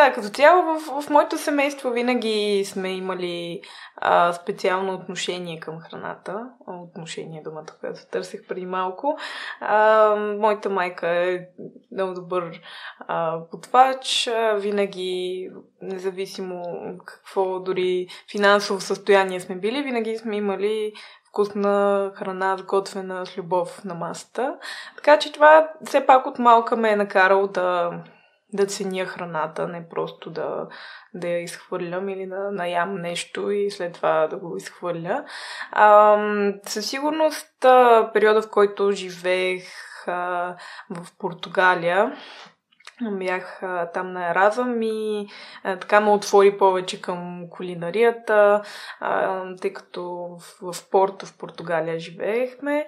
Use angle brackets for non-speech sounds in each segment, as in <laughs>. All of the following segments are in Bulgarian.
Да, като цяло в, в моето семейство винаги сме имали а, специално отношение към храната. Отношение е думата, която търсих преди малко. А, моята майка е много добър а, готвач. А, винаги, независимо какво дори финансово състояние сме били, винаги сме имали вкусна храна, сготвена с любов на масата. Така че това все пак от малка ме е накарало да да ценя храната, не просто да, да я изхвърлям или да наям нещо и след това да го изхвърля. А, със сигурност периода, в който живеех а, в Португалия, Бях там на Еразъм и а, така ме отвори повече към кулинарията, а, тъй като в, в Порто, в Португалия живеехме.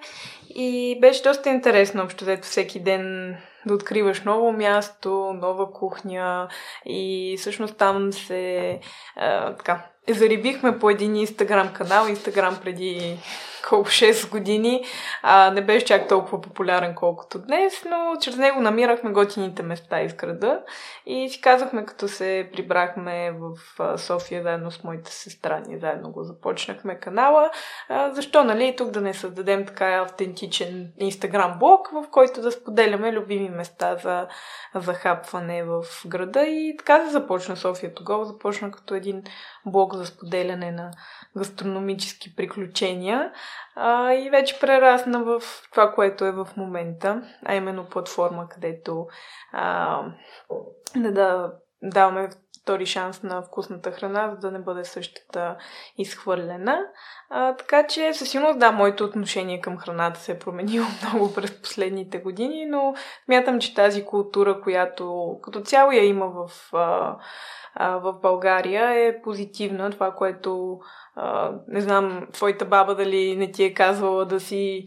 И беше доста интересно, общо взето всеки ден да откриваш ново място, нова кухня и всъщност там се а, така, зарибихме по един инстаграм канал, инстаграм преди колко 6 години. А, не беше чак толкова популярен колкото днес, но чрез него намирахме готините места из града. И си казахме, като се прибрахме в София заедно с моите сестра, ние заедно го започнахме канала, а, защо нали тук да не създадем така автентичен инстаграм блог, в който да споделяме любими места за захапване в града. И така да започна София. Тогава, започна като един блог за споделяне на гастрономически приключения а, и вече прерасна в това, което е в момента, а именно платформа, където а, да, да даваме втори шанс на вкусната храна, за да не бъде същата изхвърлена. А, така че със сигурност да, моето отношение към храната се е променило <laughs> много през последните години, но смятам, че тази култура, която като цяло я има в, а, а, в България, е позитивна. Това, което не знам, твоята баба дали не ти е казвала да си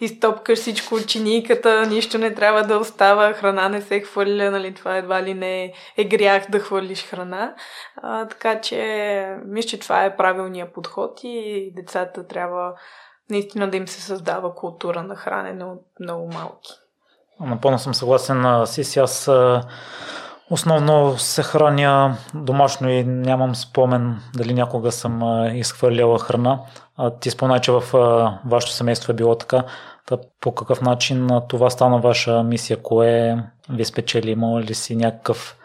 изтопкаш всичко от чиниката, нищо не трябва да остава, храна не се хвърля, нали, това едва ли не е грях да хвърлиш храна. А, така че, мисля, че това е правилният подход и децата трябва наистина да им се създава култура на хранене от много малки. Напълно съм съгласен с Сиси. Аз Основно се храня домашно и нямам спомен дали някога съм изхвърляла храна. Ти спомена, че в вашето семейство е било така. Та по какъв начин това стана ваша мисия? Кое ви спечели? Има ли си някакъв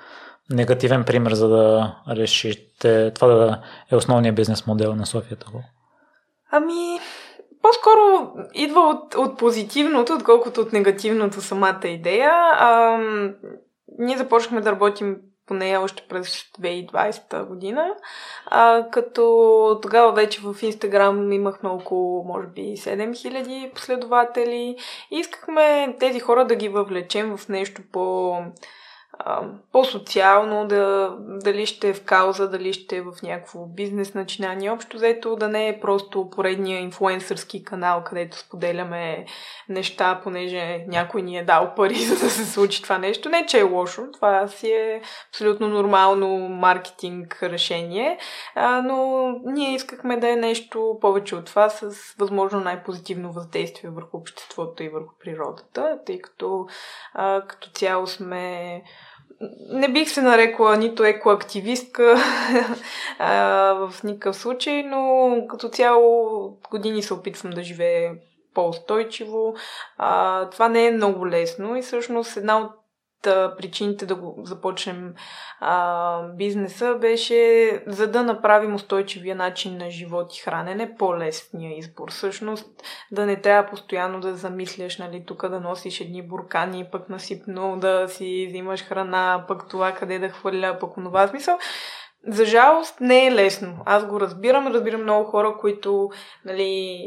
негативен пример, за да решите това да е основният бизнес модел на Софията? Ами, по-скоро идва от, от позитивното, отколкото от негативното самата идея. Ам, ние започнахме да работим по нея още през 2020 година, а, като тогава вече в Инстаграм имахме около, може би, 7000 последователи. И искахме тези хора да ги въвлечем в нещо по по-социално, да, дали ще е в кауза, дали ще е в някакво бизнес начинание. Общо взето да не е просто поредния инфлуенсърски канал, където споделяме неща, понеже някой ни е дал пари, <laughs> за да се случи това нещо. Не, че е лошо. Това си е абсолютно нормално маркетинг решение, а, но ние искахме да е нещо повече от това с възможно най-позитивно въздействие върху обществото и върху природата, тъй като а, като цяло сме не бих се нарекла нито екоактивистка <laughs> в никакъв случай, но като цяло години се опитвам да живея по-устойчиво. А, това не е много лесно и всъщност една от причините да го започнем а, бизнеса беше за да направим устойчивия начин на живот и хранене по-лесния избор. Всъщност да не трябва постоянно да замисляш, нали, тук да носиш едни буркани, пък насипно да си взимаш храна, пък това къде да хвърля, пък онова смисъл. За жалост не е лесно. Аз го разбирам, разбирам много хора, които нали,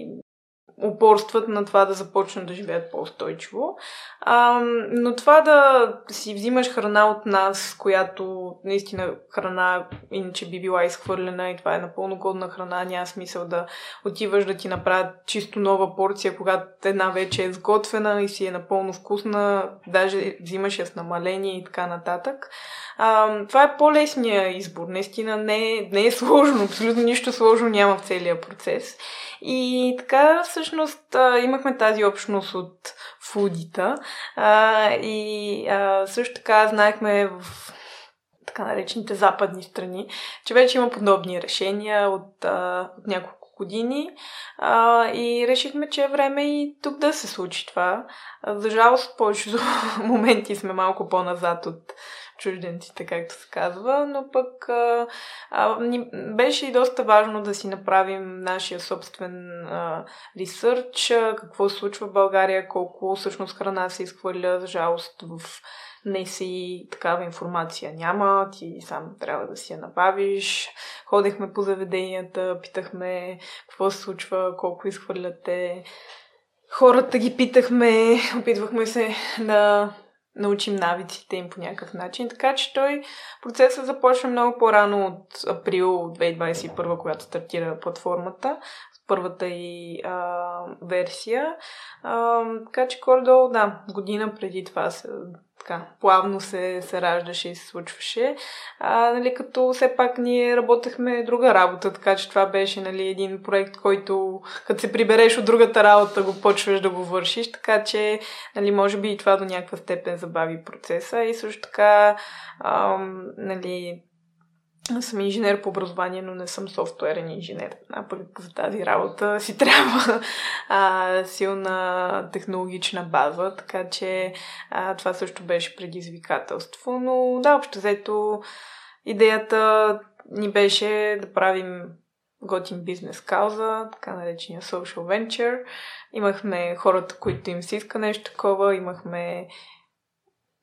упорстват на това да започнат да живеят по-устойчиво. А, но това да си взимаш храна от нас, която наистина храна иначе би била изхвърлена и това е напълно годна храна, няма смисъл да отиваш да ти направят чисто нова порция, когато една вече е сготвена и си е напълно вкусна, даже взимаш я с намаление и така нататък. А, това е по-лесният избор. Наистина не, не е сложно, абсолютно нищо сложно няма в целия процес. И така, всъщност, а, имахме тази общност от фудита. А, и а, също така знаехме в така наречените западни страни, че вече има подобни решения от, а, от няколко години а, и решихме, че е време и тук да се случи това. За жалост, повечето <laughs> моменти сме малко по-назад от чужденците, както се казва, но пък а, а, ни беше и доста важно да си направим нашия собствен а, ресърч, какво се случва в България, колко всъщност храна се изхвърля, за жалост в не си такава информация няма, ти сам трябва да си я набавиш. Ходехме по заведенията, питахме какво се случва, колко изхвърляте. Хората ги питахме, <laughs> опитвахме се да научим навиците им по някакъв начин. Така че той процесът започна много по-рано от април 2021, когато стартира платформата, първата и а, версия. А, така че горе-долу, да, година преди това се така, плавно се, се раждаше и се случваше. А, нали, като все пак ние работехме друга работа, така че това беше нали, един проект, който като се прибереш от другата работа, го почваш да го вършиш, така че нали, може би и това до някаква степен забави процеса и също така ам, нали, аз съм инженер по образование, но не съм софтуерен инженер. А пък за тази работа си <laughs> трябва а, силна технологична база, така че а, това също беше предизвикателство. Но да, общо взето идеята ни беше да правим готин бизнес кауза, така наречения social venture. Имахме хората, които им се иска нещо такова, имахме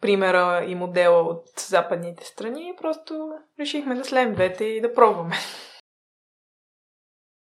примера и модела от западните страни и просто решихме да слеем двете и да пробваме.